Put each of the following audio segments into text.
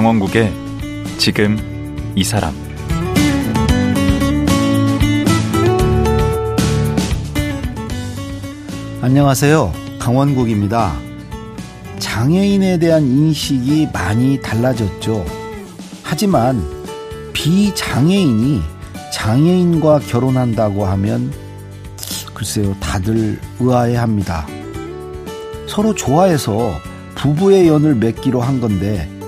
강원국의 지금 이 사람 안녕하세요. 강원국입니다. 장애인에 대한 인식이 많이 달라졌죠. 하지만 비장애인이 장애인과 결혼한다고 하면 글쎄요, 다들 의아해 합니다. 서로 좋아해서 부부의 연을 맺기로 한 건데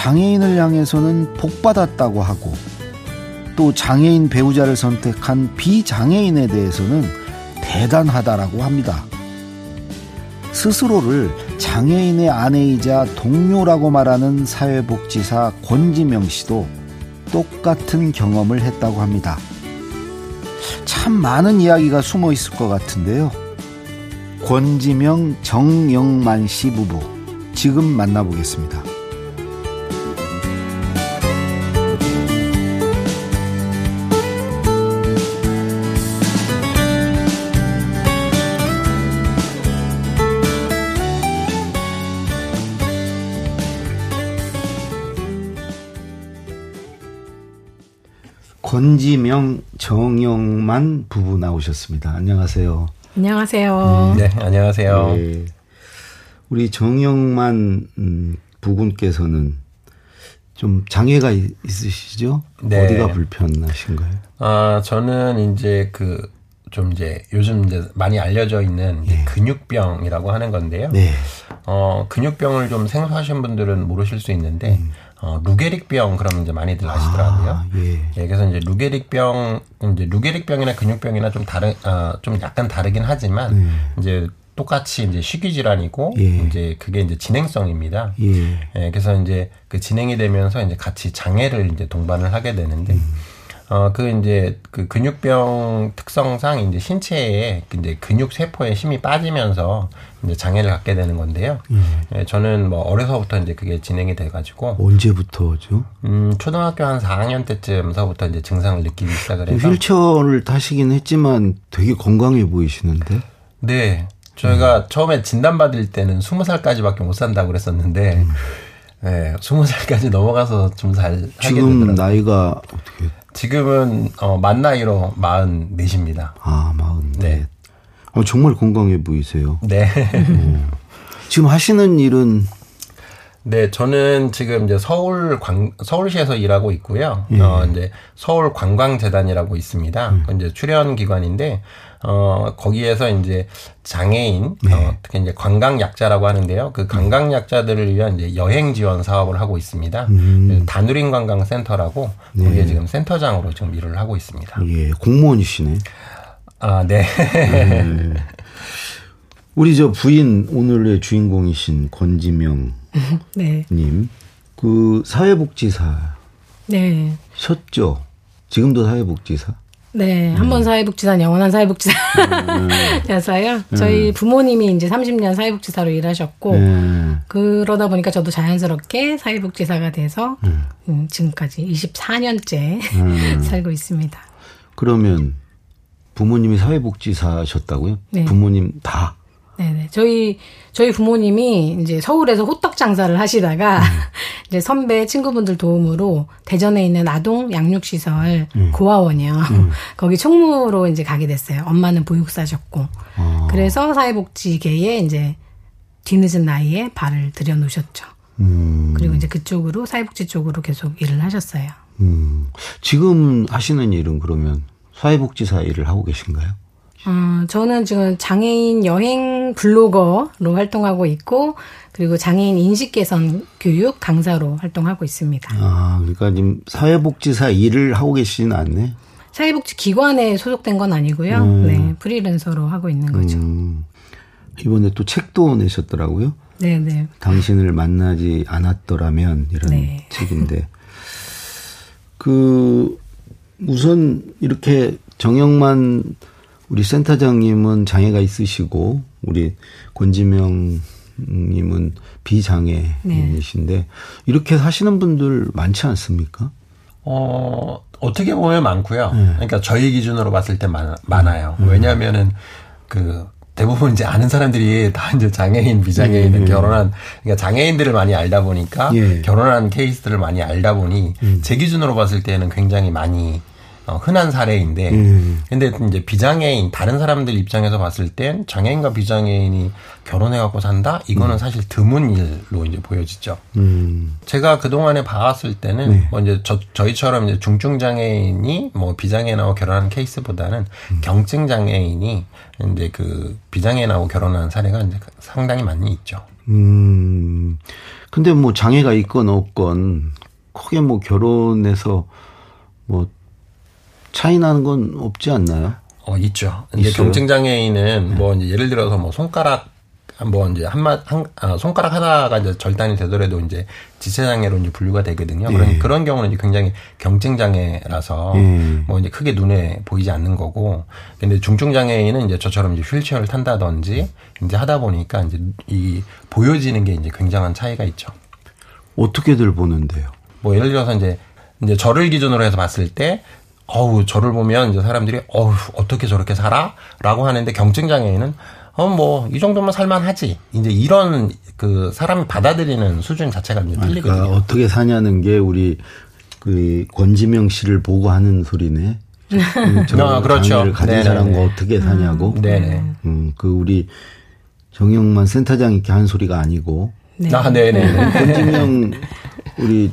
장애인을 향해서는 복받았다고 하고 또 장애인 배우자를 선택한 비장애인에 대해서는 대단하다라고 합니다. 스스로를 장애인의 아내이자 동료라고 말하는 사회복지사 권지명 씨도 똑같은 경험을 했다고 합니다. 참 많은 이야기가 숨어 있을 것 같은데요. 권지명 정영만 씨 부부 지금 만나보겠습니다. 권지명 정영만 부부 나오셨습니다. 안녕하세요. 안녕하세요. 음, 네, 안녕하세요. 네. 우리 정영만 음, 부군께서는 좀 장애가 있으시죠? 네. 어디가 불편하신가요? 아, 저는 이제 그 좀 이제 요즘 이제 많이 알려져 있는 네. 근육병이라고 하는 건데요. 네. 어, 근육병을 좀 생소하신 분들은 모르실 수 있는데 음. 어, 루게릭병 그러면 이제 많이들 아시더라고요. 아, 예. 예. 그래서 이제 루게릭병 이제 루게릭병이나 근육병이나 좀 다른 어, 좀 약간 다르긴 하지만 음. 이제 똑같이 이제 식이 질환이고 예. 이제 그게 이제 진행성입니다. 예. 예. 그래서 이제 그 진행이 되면서 이제 같이 장애를 이제 동반을 하게 되는데 음. 어, 그 이제 그 근육병 특성상 이제 신체에 이제 근육 세포의 힘이 빠지면서 이제 장애를 갖게 되는 건데요. 음. 예, 저는 뭐 어려서부터 이제 그게 진행이 돼가지고 언제부터죠? 음, 초등학교 한 4학년 때쯤서부터 이제 증상을 느끼기 시작을 해서 휠체어를 타시긴 했지만 되게 건강해 보이시는데. 네, 저희가 음. 처음에 진단 받을 때는 20살까지밖에 못 산다고 그랬었는데. 음. 네, 20살까지 넘어가서 좀잘 하게 되더라고요. 나이가 어떻게 지금은 어, 만 나이로 44입니다. 아, 44. 네. 어, 정말 건강해 보이세요. 네. 어. 지금 하시는 일은 네, 저는 지금 이제 서울 관, 서울시에서 일하고 있고요. 예. 어, 이제 서울 관광재단이라고 있습니다. 음. 이제 출연 기관인데, 어, 거기에서 이제 장애인, 네. 어, 특히 이제 관광 약자라고 하는데요. 그 관광 약자들을 위한 이제 여행 지원 사업을 하고 있습니다. 음. 다누린 관광 센터라고 네. 거기에 지금 센터장으로 지금 일을 하고 있습니다. 예, 공무원이시네. 아, 네. 네. 우리 저 부인 오늘의 주인공이신 권지명 네. 님. 그 사회복지사. 네. 셨죠? 지금도 사회복지사? 네, 한 번 사회복지사, 영원한 사회복지사여서요. 네. 저희 부모님이 이제 30년 사회복지사로 일하셨고, 네. 그러다 보니까 저도 자연스럽게 사회복지사가 돼서 음. 음 지금까지 24년째 음. 살고 있습니다. 그러면 부모님이 사회복지사셨다고요? 네. 부모님 다? 네네. 저희, 저희 부모님이 이제 서울에서 호떡 장사를 하시다가 음. 이제 선배 친구분들 도움으로 대전에 있는 아동 양육시설 음. 고아원이요. 음. 거기 총무로 이제 가게 됐어요. 엄마는 보육사셨고. 아. 그래서 사회복지계에 이제 뒤늦은 나이에 발을 들여놓으셨죠. 음. 그리고 이제 그쪽으로 사회복지 쪽으로 계속 일을 하셨어요. 음. 지금 하시는 일은 그러면 사회복지사 일을 하고 계신가요? 어, 저는 지금 장애인 여행 블로거로 활동하고 있고, 그리고 장애인 인식 개선 교육 강사로 활동하고 있습니다. 아, 그러니까 지금 사회복지사 일을 하고 계시지는 않네? 사회복지 기관에 소속된 건 아니고요. 음. 네, 프리랜서로 하고 있는 거죠. 음. 이번에 또 책도 내셨더라고요. 네, 네. 당신을 만나지 않았더라면 이런 네. 책인데. 그 우선 이렇게 정영만 우리 센터장님은 장애가 있으시고 우리 권지명 님은 비장애인이신데 네. 이렇게 사시는 분들 많지 않습니까? 어, 어떻게 보면 많고요. 네. 그러니까 저희 기준으로 봤을 때 많, 많아요. 음. 왜냐하면은 그 대부분 이제 아는 사람들이 다 이제 장애인, 비장애인을 예. 결혼한 그러니까 장애인들을 많이 알다 보니까 예. 결혼한 케이스들을 많이 알다 보니 제 기준으로 봤을 때는 굉장히 많이 어, 흔한 사례인데 음. 근데 이제 비장애인 다른 사람들 입장에서 봤을 땐 장애인과 비장애인이 결혼해 갖고 산다 이거는 사실 드문 일로 이제 보여지죠. 음. 제가 그 동안에 봐왔을 때는 네. 뭐 이제 저, 저희처럼 이제 중증 장애인이 뭐 비장애인하고 결혼하는 케이스보다는 음. 경증 장애인이 이제 그 비장애인하고 결혼하는 사례가 이제 상당히 많이 있죠. 음. 근데 뭐 장애가 있건 없건 크게 뭐 결혼해서 뭐 차이 나는 건 없지 않나요? 어 있죠. 이제 있어요? 경증 장애인은 뭐 이제 예를 들어서 뭐 손가락 뭐 이제 한마 한 아, 손가락 하나가 이제 절단이 되더라도 이제 지체 장애로 이제 분류가 되거든요. 그런 그런 경우는 이제 굉장히 경증 장애라서 예. 뭐 이제 크게 눈에 보이지 않는 거고. 근데 중증 장애인은 이제 저처럼 이제 휠체어를 탄다든지 이제 하다 보니까 이제 이 보여지는 게 이제 굉장한 차이가 있죠. 어떻게들 보는데요? 뭐 예를 들어서 이제 이제 저를 기준으로 해서 봤을 때 어우 저를 보면 이제 사람들이 어우 어떻게 저렇게 살아라고 하는데 경증 장애인은 어 뭐 이 정도면 살만하지 이제 이런 그 사람이 받아들이는 수준 자체가 이제 그러니까 틀리거든요. 어떻게 사냐는 게 우리 그 권지명 씨를 보고 하는 소리네. 음, 저 아, 그렇죠. 장애를 가진 네네네. 사람과 어떻게 사냐고. 네네. 음, 그 우리 정영만 센터장 이렇게 한 소리가 아니고 네. 아 네네. 권지명 우리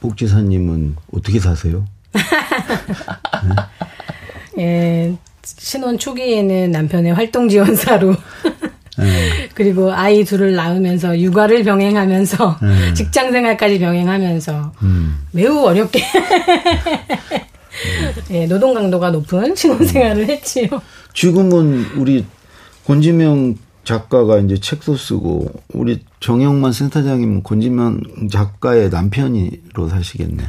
복지사님은 어떻게 사세요? 예, 신혼 초기에는 남편의 활동 지원사로 네. 그리고 아이 둘을 낳으면서 육아를 병행하면서 네. 직장 생활까지 병행하면서 음. 매우 어렵게 예, 노동 강도가 높은 신혼 생활을 했지요. 지금은 우리 권지명 작가가 이제 책도 쓰고 우리 정영만 센터장님은 권지명 작가의 남편으로 사시겠네.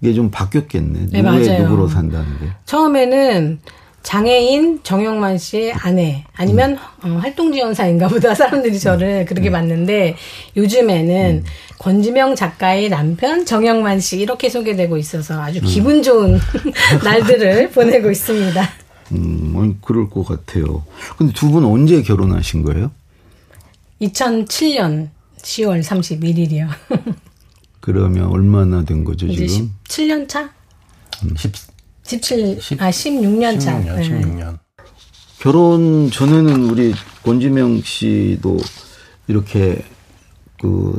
이게 좀 바뀌었겠네. 네, 누구의 맞아요. 누구로 산다는 게. 처음에는 장애인 정영만 씨의 아내 아니면 어, 활동 지원사인가 보다 사람들이 저를 그렇게 봤는데 요즘에는 권지명 작가의 남편 정영만 씨 이렇게 소개되고 있어서 아주 기분 좋은 날들을 보내고 있습니다. 음, 그럴 것 같아요. 근데 두 분 언제 결혼하신 거예요? 2007년 10월 31일이요. 그러면 얼마나 된 거죠, 이제 지금? 17년 차? 10, 17, 십- 아, 16년 차. 16년, 네. 16년. 결혼 전에는 우리 권지명 씨도 이렇게 그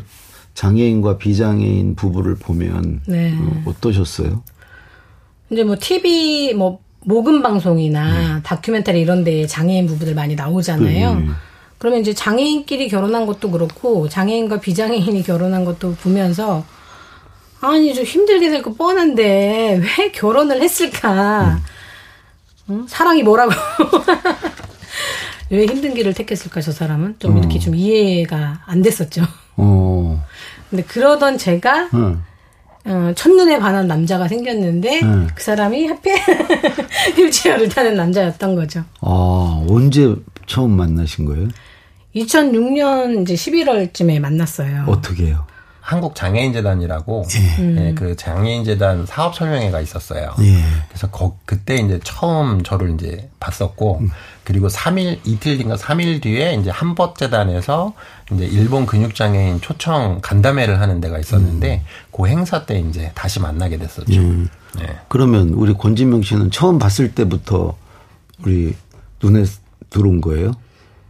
장애인과 비장애인 부부를 보면 네. 어, 어떠셨어요? 이제 뭐 TV 뭐 모금 방송이나 다큐멘터리 이런 데에 장애인 부부들 많이 나오잖아요. 네. 그러면 이제 장애인끼리 결혼한 것도 그렇고 장애인과 비장애인이 결혼한 것도 보면서 아니 좀 힘들게 살거 뻔한데 왜 결혼을 했을까? 응? 사랑이 뭐라고? 왜 힘든 길을 택했을까 저 사람은 좀 이렇게 좀 이해가 안 됐었죠. 어, 근데 그러던 제가 응. 어, 첫눈에 반한 남자가 생겼는데 음. 그 사람이 하필 휠체어를 타는 남자였던 거죠. 아, 언제 처음 만나신 거예요? 2006년 이제 11월쯤에 만났어요. 어떻게 해요? 한국 장애인 재단이라고 예, 그 장애인 재단 사업 설명회가 있었어요. 예. 그래서 거, 그때 이제 처음 저를 이제 봤었고 그리고 3일 이틀 뒤인가 3일 뒤에 이제 한벗재단에서 이제 일본 근육 장애인 초청 간담회를 하는 데가 있었는데 그 행사 때 이제 다시 만나게 됐었죠. 네. 그러면 우리 권진명 씨는 처음 봤을 때부터 우리 눈에 들어온 거예요?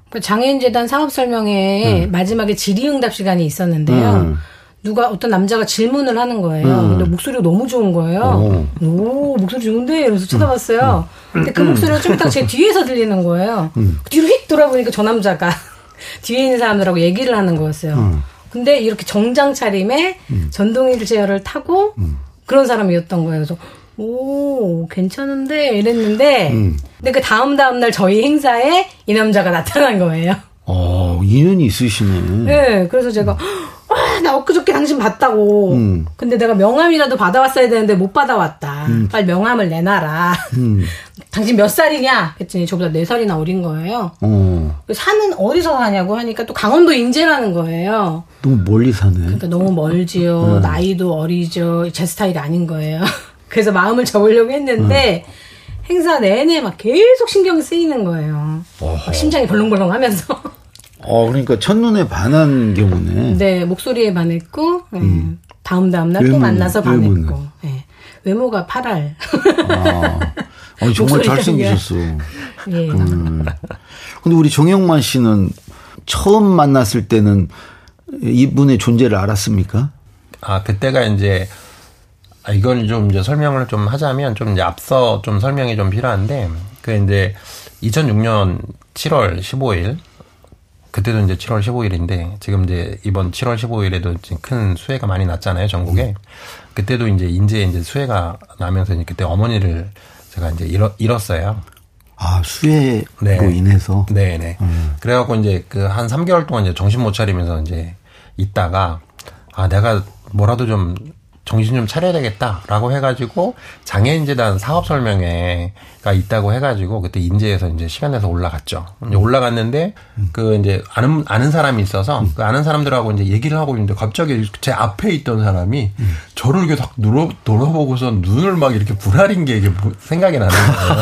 그 장애인재단 사업 설명회에 마지막에 질의응답 시간이 있었는데요. 음. 누가 어떤 남자가 질문을 하는 거예요. 근데 목소리가 너무 좋은 거예요. 어. 오 목소리 좋은데 이러면서 쳐다봤어요. 근데 그 목소리가 좀 이따 제 뒤에서 들리는 거예요. 그 뒤로 휙 돌아보니까 저 남자가 뒤에 있는 사람들하고 얘기를 하는 거였어요. 근데 이렇게 정장 차림에 전동 휠체어를 타고 그런 사람이었던 거예요. 그래서 오 괜찮은데 이랬는데 근데 그 다음 다음 날 저희 행사에 이 남자가 나타난 거예요. 어, 인연이 있으시네. 네, 그래서 제가 와, 나 엊그저께 당신 봤다고. 음. 근데 내가 명함이라도 받아왔어야 되는데 못 받아왔다. 빨리 명함을 내놔라. 음. 당신 몇 살이냐? 했더니 저보다 네 살이나 어린 거예요. 어, 사는 어디서 사냐고 하니까 또 강원도 인제라는 거예요. 너무 멀리 사네. 그러니까 너무 멀지요. 나이도 어리죠. 제 스타일이 아닌 거예요. 그래서 마음을 접으려고 했는데 행사 내내 막 계속 신경이 쓰이는 거예요. 막 심장이 벌렁벌렁 하면서. 어, 그러니까 첫눈에 반한 경우네. 네, 목소리에 반했고, 예, 다음 다음날 또 만나서 외모는. 반했고, 예. 외모가 8알. 아, 아니, 정말 잘생기셨어. 예. 음. 근데 우리 정영만 씨는 처음 만났을 때는 이분의 존재를 알았습니까? 아, 그때가 이제, 아, 이건 좀 이제 설명을 좀 하자면 좀 이제 앞서 좀 설명이 좀 필요한데, 그 이제 2006년 7월 15일, 그때도 이제 7월 15일인데, 지금 이제 이번 7월 15일에도 지금 큰 수해가 많이 났잖아요, 전국에. 그때도 이제 인제에 이제 수해가 나면서 이제 그때 어머니를 제가 이제 잃었, 잃었어요. 아, 수해로 네. 인해서. 네네. 그래갖고 이제 그 한 3개월 동안 이제 정신 못 차리면서 이제 있다가 아 내가 뭐라도 좀 정신 좀 차려야 되겠다라고 해가지고 장애인재단 사업 설명회가 있다고 해가지고 그때 인제에서 이제 시간 내서 올라갔죠. 올라갔는데 그 이제 아는 아는 사람이 있어서 그 아는 사람들하고 이제 얘기를 하고 있는데 갑자기 제 앞에 있던 사람이 저를 이렇게 딱 눌러 돌아보고서 눈을 막 이렇게 부라린 게 이게 뭐- 생각이 나는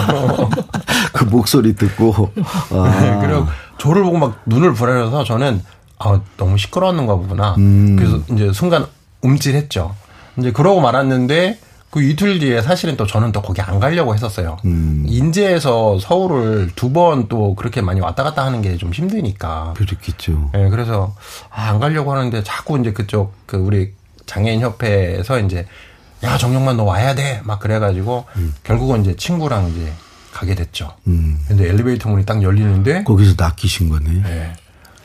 거예요. 그 목소리 듣고. 아. 네, 그리고 저를 보고 막 눈을 부라려서 저는 아 너무 시끄러웠는가 보구나. 음. 그래서 이제 순간 움찔했죠. 이제 그러고 말았는데 그 이틀 뒤에 사실은 또 저는 또 거기 안 가려고 했었어요. 음. 인제에서 서울을 두 번 또 그렇게 많이 왔다 갔다 하는 게 좀 힘드니까. 그렇겠죠. 예, 그래서 아, 안 가려고 하는데 자꾸 이제 그쪽 그 우리 장애인 협회에서 이제 야 정영만 너 와야 돼 막 그래가지고 결국은 이제 친구랑 이제 가게 됐죠. 음. 근데 엘리베이터 문이 딱 열리는데 거기서 낚이신 거네. 예.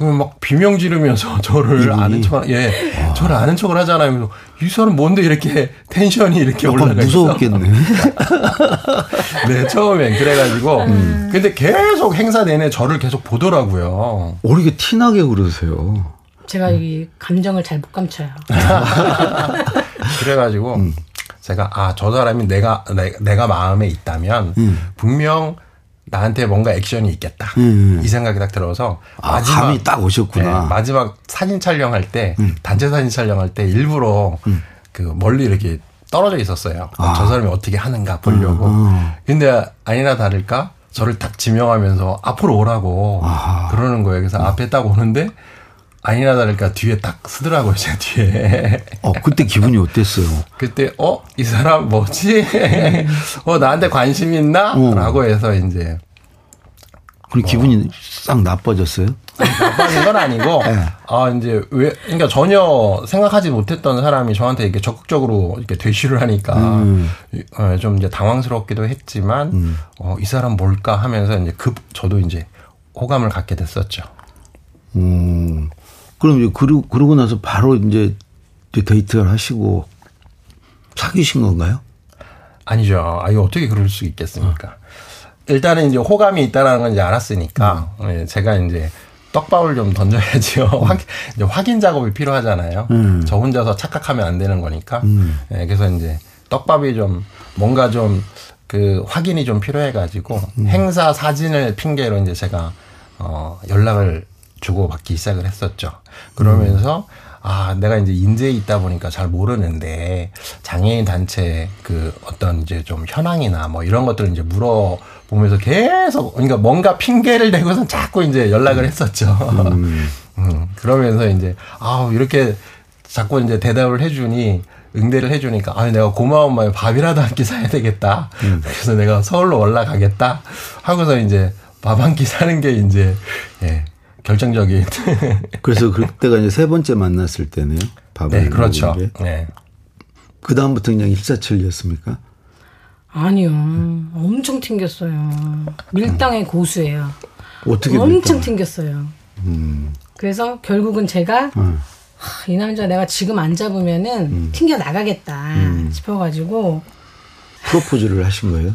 그럼 막 비명 지르면서 저를 이분이? 아는 척, 예, 저를 아는 척을 하잖아요. 그래서 이 사람 뭔데 이렇게 텐션이 이렇게 올라가? 무서웠겠네. 네, 처음엔 그래가지고, 음. 근데 계속 행사 내내 저를 계속 보더라고요. 어떻게 티나게 그러세요? 제가 이 감정을 잘 못 감춰요. 그래가지고 음. 제가 아 저 사람이 내가 내, 가 마음에 있다면 분명 나한테 뭔가 액션이 있겠다 음. 이 생각이 딱 들어서 아, 감이 딱 오셨구나. 네, 마지막 사진 촬영할 때 단체 사진 촬영할 때 일부러 그 멀리 이렇게 떨어져 있었어요. 아. 저 사람이 어떻게 하는가 보려고. 음. 근데 아니나 다를까 저를 딱 지명하면서 앞으로 오라고 아하. 그러는 거예요. 그래서 앞에 딱 오는데 아니나 다를까 뒤에 딱 쓰더라고요. 제 뒤에. 어, 그때 기분이 어땠어요? 그때 어 이 사람 뭐지? 어 나한테 관심 있나? 어. 라고 해서 이제 그럼 기분이 싹 나빠졌어요? 나빠진 건 아니고 네. 아 이제 왜 그러니까 전혀 생각하지 못했던 사람이 저한테 이렇게 적극적으로 이렇게 대시를 하니까 음. 어, 좀 이제 당황스럽기도 했지만 어, 이 사람 뭘까 하면서 이제 급 저도 이제 호감을 갖게 됐었죠. 음. 그럼 이제 그러고, 그러고 나서 바로 이제 데이트를 하시고 사귀신 건가요? 아니죠. 아, 이거 어떻게 그럴 수 있겠습니까? 일단은 이제 호감이 있다라는 건 이제 알았으니까, 예, 제가 이제 떡밥을 좀 던져야지요. 확, 이제 확인 작업이 필요하잖아요. 음. 저 혼자서 착각하면 안 되는 거니까. 음. 예, 그래서 이제 떡밥이 좀 뭔가 좀 그 확인이 좀 필요해가지고 행사 사진을 핑계로 이제 제가 어, 연락을 주고 받기 시작을 했었죠. 그러면서 아, 내가 이제 인제에 있다 보니까 잘 모르는데 장애인 단체 그 어떤 이제 좀 현황이나 뭐 이런 것들을 이제 물어보면서 계속 그러니까 뭔가 핑계를 대고서 자꾸 이제 연락을 했었죠. 음, 그러면서 이제 아, 이렇게 자꾸 이제 대답을 해주니 응대를 해주니까 아 내가 고마운 마음에 밥이라도 한 끼 사야 되겠다. 그래서 내가 서울로 올라가겠다 하고서 이제 밥 한 끼 사는 게 이제 예 결정적인 그래서 그때가 이제 세 번째 만났을 때네요. 밥을 네 그렇죠. 게. 네. 그 다음부터 그냥 일사천리였습니까? 아니요. 엄청 튕겼어요. 밀당의 고수예요. 어떻게 엄청 됐다? 튕겼어요. 음. 그래서 결국은 제가 음. 하, 이 남자 내가 지금 안 잡으면은 튕겨 나가겠다 싶어가지고 프로포즈를 하신 거예요?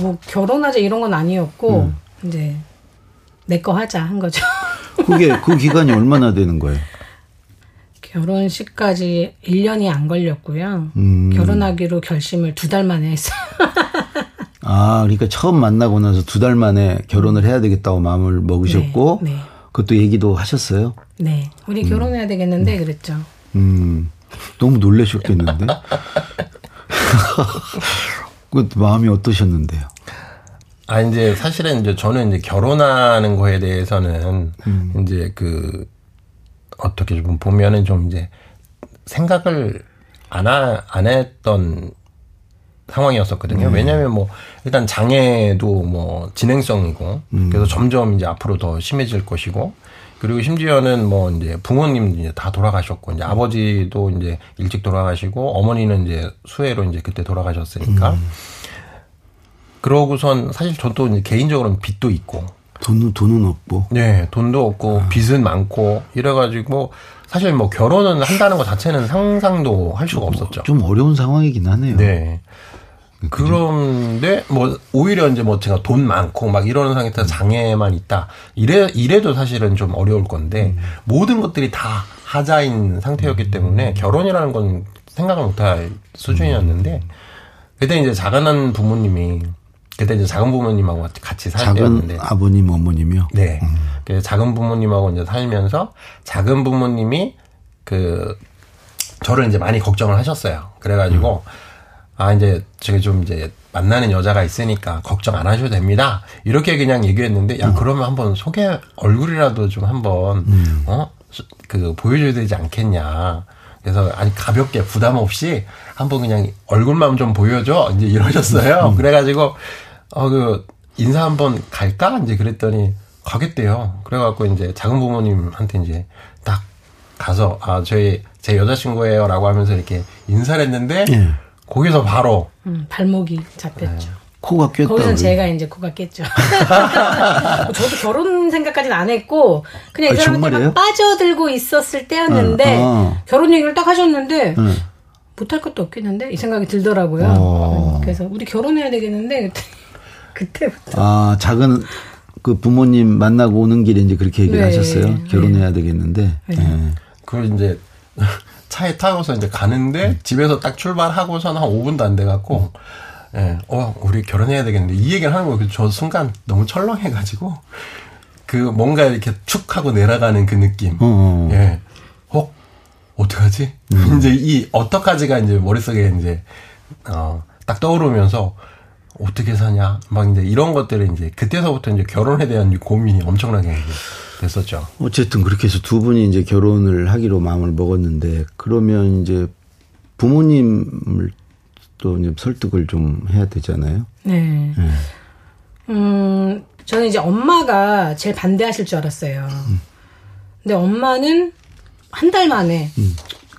뭐 결혼하자 이런 건 아니었고 이제 내 거 하자 한 거죠. 그게 그 기간이 얼마나 되는 거예요? 결혼식까지 1년이 안 걸렸고요. 음. 결혼하기로 결심을 두 달 만에 했어요. 아, 그러니까 처음 만나고 나서 두 달 만에 결혼을 해야 되겠다고 마음을 먹으셨고, 네, 네. 그것도 얘기도 하셨어요? 네, 우리 결혼해야 되겠는데 그랬죠. 음, 너무 놀라셨겠는데? 그 마음이 어떠셨는데요? 아 이제 사실은 이제 저는 이제 결혼하는 거에 대해서는 음. 이제 그 어떻게 좀 보면은 좀 이제 생각을 안, 하, 안 했던 상황이었었거든요. 네. 왜냐하면 뭐 일단 장애도 뭐 진행성이고 음. 그래서 점점 이제 앞으로 더 심해질 것이고 그리고 심지어는 뭐 이제 부모님 이제 다 돌아가셨고 이제 아버지도 이제 일찍 돌아가시고 어머니는 이제 수해로 이제 그때 돌아가셨으니까 음. 그러고선 사실 저도 이제 개인적으로는 빚도 있고 돈은 돈은 없고. 네, 돈도 없고 빚은 많고 이래가지고 사실 뭐 결혼은 한다는 것 자체는 상상도 할 수가 없었죠. 좀 어려운 상황이긴 하네요. 네. 그런데 뭐 오히려 이제 뭐 제가 돈 많고 막 이러는 상태에서 장애만 있다 이래 이래도 사실은 좀 어려울 건데 모든 것들이 다 하자인 상태였기 때문에 결혼이라는 건 생각을 못할 수준이었는데 그때 이제 작은 부모님이 그때 이제 작은 부모님하고 같이 살 작은 때였는데 아버님 어머님이요. 네. 그래서 작은 부모님하고 이제 살면서 작은 부모님이 그 저를 이제 많이 걱정을 하셨어요. 그래가지고 아 이제 제가 좀 이제 만나는 여자가 있으니까 걱정 안 하셔도 됩니다. 이렇게 그냥 얘기했는데 야 그러면 한번 소개 얼굴이라도 좀 한번 어그 보여줘야 되지 않겠냐. 그래서 아니 가볍게 부담 없이 한번 그냥 얼굴만 좀 보여줘 이제 이러셨어요. 그래가지고 어 그 인사 한번 갈까 이제 그랬더니 가겠대요. 그래갖고 이제 작은 부모님한테 이제 딱 가서 아 저희 제 여자친구예요 라고 하면서 이렇게 인사를 했는데 예. 거기서 바로 음, 발목이 잡혔죠. 코가 꼈다. 거기서 제가 이제 코가 깼죠. 저도 결혼 생각까지는 안 했고 그냥 이 아, 사람한테 빠져들고 있었을 때였는데 아, 아. 결혼 얘기를 딱 하셨는데 응. 못할 것도 없겠는데 이 생각이 들더라고요. 어. 그래서 우리 결혼해야 되겠는데 그때 그때부터 아, 작은 그 부모님 만나고 오는 길에 이제 그렇게 얘기를 네. 하셨어요. 결혼해야 되겠는데. 예. 그걸 이제 차에 타고서 이제 가는데 집에서 딱 출발하고선 한 5분도 안 돼 갖고 예, 어 우리 결혼해야 되겠는데 이 얘기를 하는 거예요. 그래서 저 순간 너무 철렁해가지고 그 뭔가 이렇게 축 하고 내려가는 그 느낌. 어, 어. 예. 어 어떡하지? 이제 이 어떡하지가 이제 머릿속에 이제 어 딱 떠오르면서 어떻게 사냐 막 이제 이런 것들을 이제 그때서부터 이제 결혼에 대한 고민이 엄청나게 됐었죠. 어쨌든 그렇게 해서 두 분이 이제 결혼을 하기로 마음을 먹었는데 그러면 이제 부모님을 또 이제 설득을 좀 해야 되잖아요. 네. 음, 저는 이제 엄마가 제일 반대하실 줄 알았어요. 근데 엄마는 한 달 만에,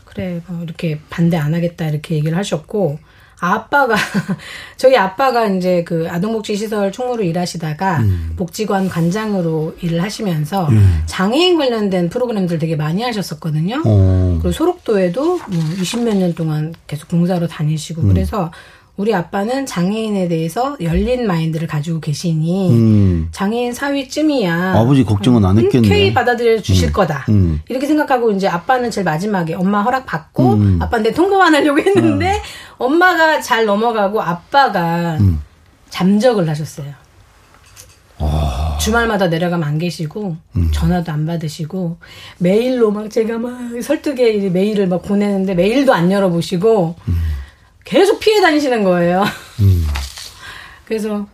그래, 뭐 이렇게 반대 안 하겠다, 이렇게 얘기를 하셨고, 아빠가, 저희 아빠가 이제 그 아동복지시설 총무로 일하시다가 복지관 관장으로 일을 하시면서 장애인 관련된 프로그램들 되게 많이 하셨었거든요. 어. 그리고 소록도에도 뭐 20몇 년 동안 계속 봉사로 다니시고 그래서 우리 아빠는 장애인에 대해서 열린 마인드를 가지고 계시니 음. 장애인 사위쯤이야 아버지 걱정은 안 했겠네. 흔쾌히 받아들여 주실 거다. 음. 이렇게 생각하고 이제 아빠는 제일 마지막에 엄마 허락 받고 음. 아빠한테 통보만 하려고 했는데 엄마가 잘 넘어가고 아빠가 음. 잠적을 하셨어요. 아. 주말마다 내려가면 안 계시고 음. 전화도 안 받으시고 메일로 막 제가 막 설득의 메일을 막 보내는데 메일도 안 열어보시고 음. 계속 피해 다니시는 거예요. 그래서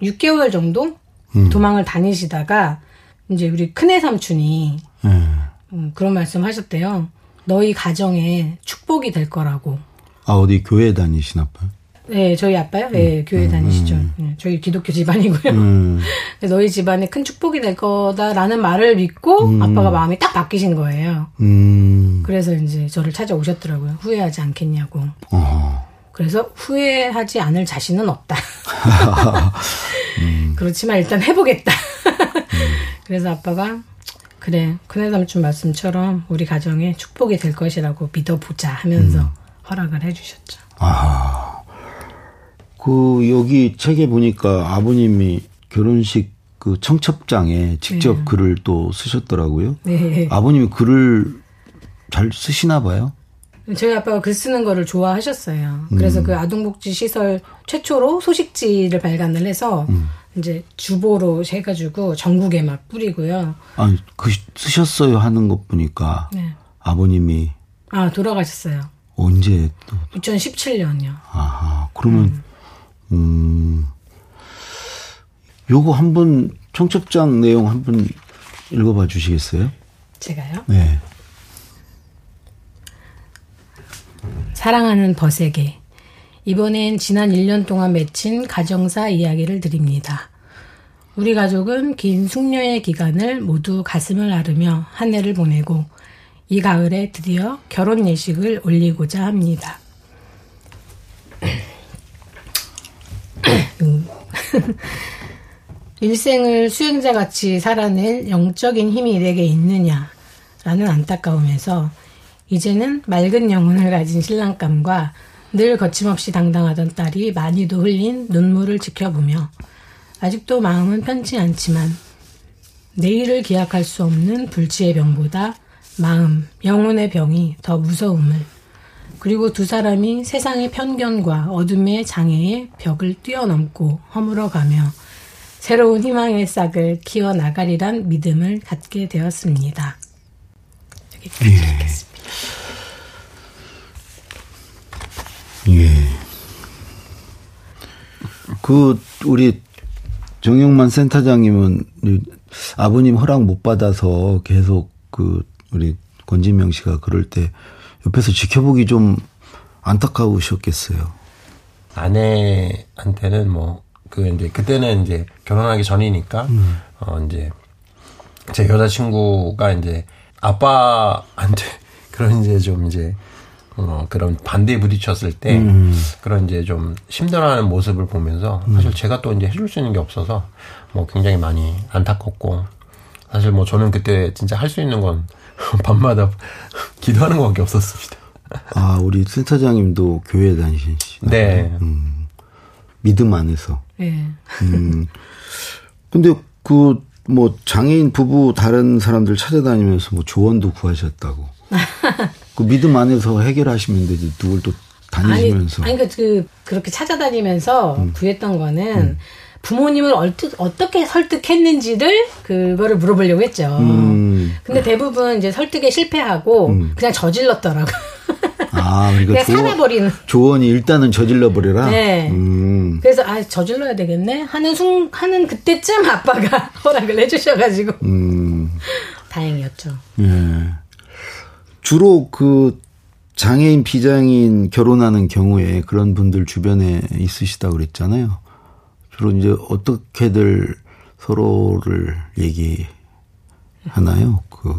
6개월 정도 음. 도망을 다니시다가 이제 우리 큰애 삼촌이 예. 음, 그런 말씀 하셨대요. 너희 가정에 축복이 될 거라고. 아 어디 교회 다니시나 봐요. 네, 저희 아빠요? 네, 교회 다니시죠. 네, 저희 기독교 집안이고요. 음. 너희 집안에 큰 축복이 될 거다라는 말을 믿고 아빠가 마음이 딱 바뀌신 거예요. 음. 그래서 이제 저를 찾아오셨더라고요. 후회하지 않겠냐고. 어. 그래서 후회하지 않을 자신은 없다. 그렇지만 일단 해보겠다. 그래서 아빠가 그래 큰애 삼촌 말씀처럼 우리 가정에 축복이 될 것이라고 믿어보자 하면서 허락을 해주셨죠. 아. 그 여기 책에 보니까 아버님이 결혼식 그 청첩장에 직접 글을 또 쓰셨더라고요. 네. 아버님이 글을 잘 쓰시나 봐요. 저희 아빠가 글 쓰는 거를 좋아하셨어요. 그래서 그 아동복지 시설 최초로 소식지를 발간을 해서 이제 주보로 해가지고 전국에 막 뿌리고요. 아니 그 쓰셨어요 하는 것 보니까 네. 아버님이 아 돌아가셨어요. 언제 또 2017년요. 아하 그러면 음 요거 한번 청첩장 내용 한번 읽어봐 주시겠어요? 제가요? 네. 사랑하는 버세게. 이번엔 지난 1년 동안 맺힌 가정사 이야기를 드립니다. 우리 가족은 긴 숙녀의 기간을 모두 가슴을 앓으며 한 해를 보내고 이 가을에 드디어 결혼 예식을 올리고자 합니다. 일생을 수행자같이 살아낼 영적인 힘이 내게 있느냐라는 안타까움에서 이제는 맑은 영혼을 가진 신랑감과 늘 거침없이 당당하던 딸이 많이도 흘린 눈물을 지켜보며 아직도 마음은 편치 않지만 내일을 기약할 수 없는 불치의 병보다 마음, 영혼의 병이 더 무서움을 그리고 두 사람이 세상의 편견과 어둠의 장애의 벽을 뛰어넘고 허물어가며 새로운 희망의 싹을 키워나가리란 믿음을 갖게 되었습니다. 여기까지 예. 읽겠습니다. 예. 그 우리 정영만 센터장님은 이 아버님 허락 못 받아서 계속 그 우리 권진명 씨가 그럴 때 옆에서 지켜보기 좀 안타까우셨겠어요. 아내한테는 뭐 그 이제 그때는 이제 결혼하기 전이니까 어 이제 제 여자친구가 이제 아빠한테 그런 이제 좀 이제 어 그런 반대에 부딪혔을 때 그런 이제 좀 힘들어하는 모습을 보면서 사실 제가 또 이제 해줄 수 있는 게 없어서 뭐 굉장히 많이 안타깝고 사실 뭐 저는 그때 진짜 할 수 있는 건 밤마다 기도하는 것밖에 없었습니다. 아, 우리 센터장님도 교회 다니신 시. 네. 믿음 안에서. 네. 음. 근데 그 뭐 장애인 부부 다른 사람들 찾아다니면서 뭐 조언도 구하셨다고. 그 믿음 안에서 해결하시면 되지. 누굴 또 다니시면서. 아니, 아니 그, 그 그렇게 찾아다니면서 음. 구했던 거는 부모님을 얼뜨, 어떻게 설득했는지를 그거를 물어보려고 했죠. 음. 근데 대부분 이제 설득에 실패하고 그냥 저질렀더라고. 아, 그러니까 그냥 살아버리는. 조언이 일단은 저질러 버려라. 네. 음. 그래서 아 저질러야 되겠네 하는 순 하는 그때쯤 아빠가 허락을 해주셔가지고 음. 다행이었죠. 예. 주로 그 장애인 비장애인 결혼하는 경우에 그런 분들 주변에 있으시다 그랬잖아요. 주로 이제 어떻게들 서로를 얘기하나요? 그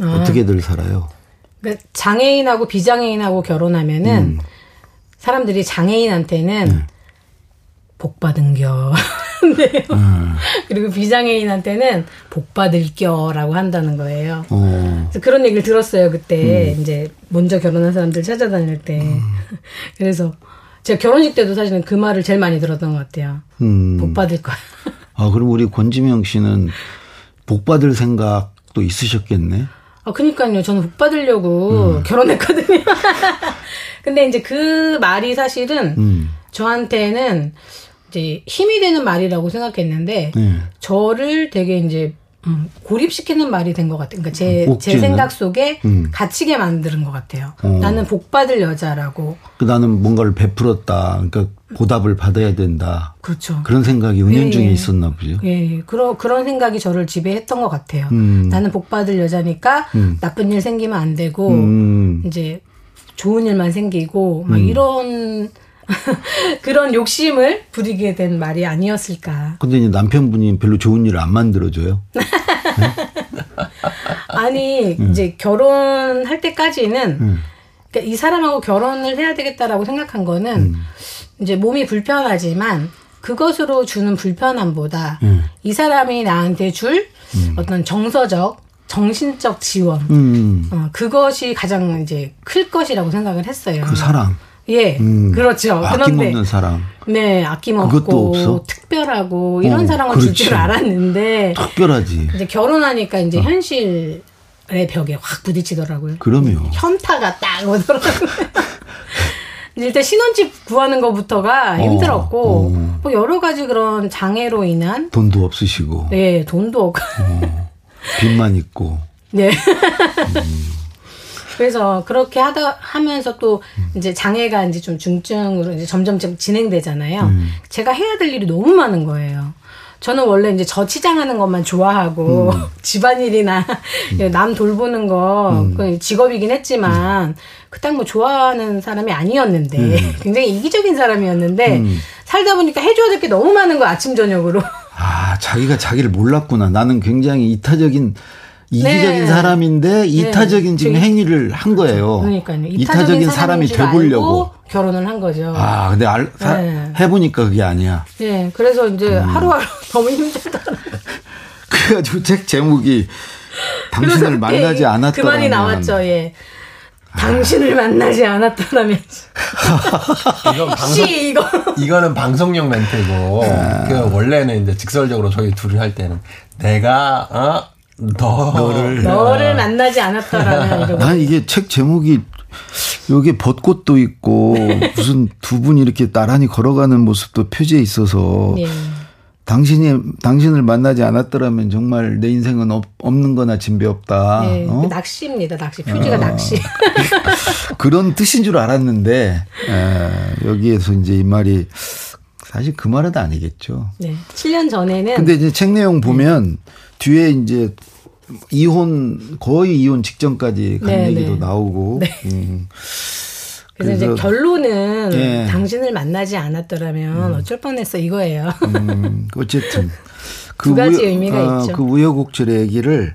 어떻게들 살아요? 그러니까 장애인하고 비장애인하고 결혼하면은 음. 사람들이 장애인한테는 네. 복 받은겨. 네. 음. 그리고 비장애인한테는 복 받을 겨라고 한다는 거예요. 어. 그래서 그런 얘기를 들었어요 그때 음. 이제 먼저 결혼한 사람들 찾아다닐 때. 그래서 제가 결혼식 때도 사실은 그 말을 제일 많이 들었던 것 같아요. 음. 복 받을 거야. 아, 그럼 우리 권지명 씨는 복 받을 생각도 있으셨겠네. 아, 그니까요. 저는 복 받으려고 음. 결혼했거든요. 근데 이제 그 말이 사실은 음. 저한테는 이제 힘이 되는 말이라고 생각했는데 네. 저를 되게 이제 음, 고립시키는 말이 된 것 같아요. 그러니까 제, 제 옥죄는? 생각 속에 음. 갇히게 만드는 것 같아요. 어. 나는 복 받을 여자라고. 그 나는 뭔가를 베풀었다. 그러니까 보답을 받아야 된다. 그렇죠. 그런 생각이 예, 은연중에 예. 있었나 보죠. 예, 그런 그런 생각이 저를 지배했던 것 같아요. 음. 나는 복 받을 여자니까 음. 나쁜 일 생기면 안 되고 음. 이제 좋은 일만 생기고 막 이런 그런 욕심을 부리게 된 말이 아니었을까. 근데 이제 남편분이 별로 좋은 일을 안 만들어줘요. 아니 음. 이제 결혼할 때까지는 그러니까 이 사람하고 결혼을 해야 되겠다라고 생각한 거는 음. 이제 몸이 불편하지만 그것으로 주는 불편함보다 음. 이 사람이 나한테 줄 어떤 정서적 정신적 지원 음. 어, 그것이 가장 이제 클 것이라고 생각을 했어요. 그 사랑. 예, 음. 그렇죠. 그런데 아낌없는 사랑. 네 아낌없고 없어? 특별하고 이런 어, 사랑을 줄. 줄 알았는데 특별하지. 이제 결혼하니까 이제 어. 현실의 벽에 확 부딪히더라고요. 그럼요. 현타가 딱 오더라고요. 일단 신혼집 구하는 것부터가 힘들었고 어. 뭐 여러 가지 그런 장애로 인한 돈도 없으시고 네 돈도 없고 빚만 있고. 네. 그래서 그렇게 하다 하면서 또 이제 장애가 이제 좀 중증으로 이제 점점 좀 진행되잖아요. 제가 해야 될 일이 너무 많은 거예요. 저는 원래 이제 저 치장하는 것만 좋아하고 음. 집안일이나 남 돌보는 거그 직업이긴 했지만 그닥 뭐 좋아하는 사람이 아니었는데 음. 굉장히 이기적인 사람이었는데 살다 보니까 해줘야 될 게 너무 많은 거 아침 저녁으로. 아, 자기가 자기를 몰랐구나. 나는 굉장히 이타적인 이기적인 네. 사람인데 이타적인 지금 되게- 행위를 한 거예요. 그러니까요. 이타적인 사람이 사람인 줄 돼보려고. 결혼을 한 거죠. 아, 근데 알, 사- 네. 해보니까 그게 아니야. 예, 그래서 이제 음. 하루하루 너무 힘들더라고요. 그래가지고 책 제목이 당신을 만나지 않았더라면 그 말이 나왔죠. 예. 당신을 만나지 않았더라면서. 이건 방송 씨 이거. 이거는 방송용 멘트고 아. 그 원래는 이제 직설적으로 저희 둘이 할 때는 내가 어 너를 너를 만나지 않았더라면 이러고. 난 이게 책 제목이 여기 벚꽃도 있고 무슨 두 분이 이렇게 나란히 걸어가는 모습도 표지에 있어서 예. 당신이 당신을 만나지 않았더라면 정말 내 인생은 없, 없는 거나 진배 없다. 예, 어? 그 낚시입니다. 낚시. 표지가 낚시. 그런 뜻인 줄 알았는데 에, 여기에서 이제 이 말이 사실 그 말은 아니겠죠. 네. 7년 전에는 근데 이제 책 내용 보면 뒤에 이제 이혼 거의 이혼 직전까지 간 네, 얘기도 네. 나오고 음. 그래서, 이제 그래서- 결론은 예. 당신을 만나지 않았더라면 어쩔 뻔했어 이거예요. 음, 어쨌든 두 가지 우여- 의미가 어, 있죠. 그 우여곡절의 얘기를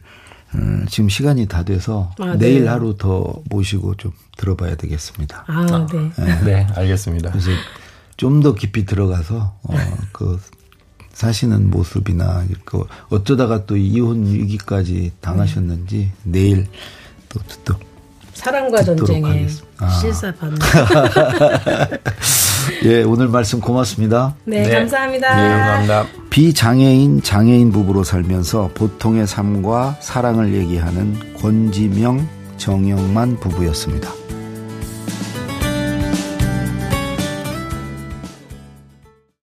음, 지금 시간이 다 돼서 아, 네. 내일 하루 더 모시고 좀 들어봐야 되겠습니다. 아, 네. 네 알겠습니다. 그래서 좀 더 깊이 들어가서 어, 그 사시는 모습이나 그 어쩌다가 또 이혼 위기까지 당하셨는지 내일 또 또. 사랑과 듣도록 전쟁의 하겠습니다. 아. 실사반. 예, 오늘 말씀 고맙습니다. 네, 네. 감사합니다. 네 감사합니다. 비장애인 장애인 부부로 살면서 보통의 삶과 사랑을 얘기하는 권지명 정영만 부부였습니다.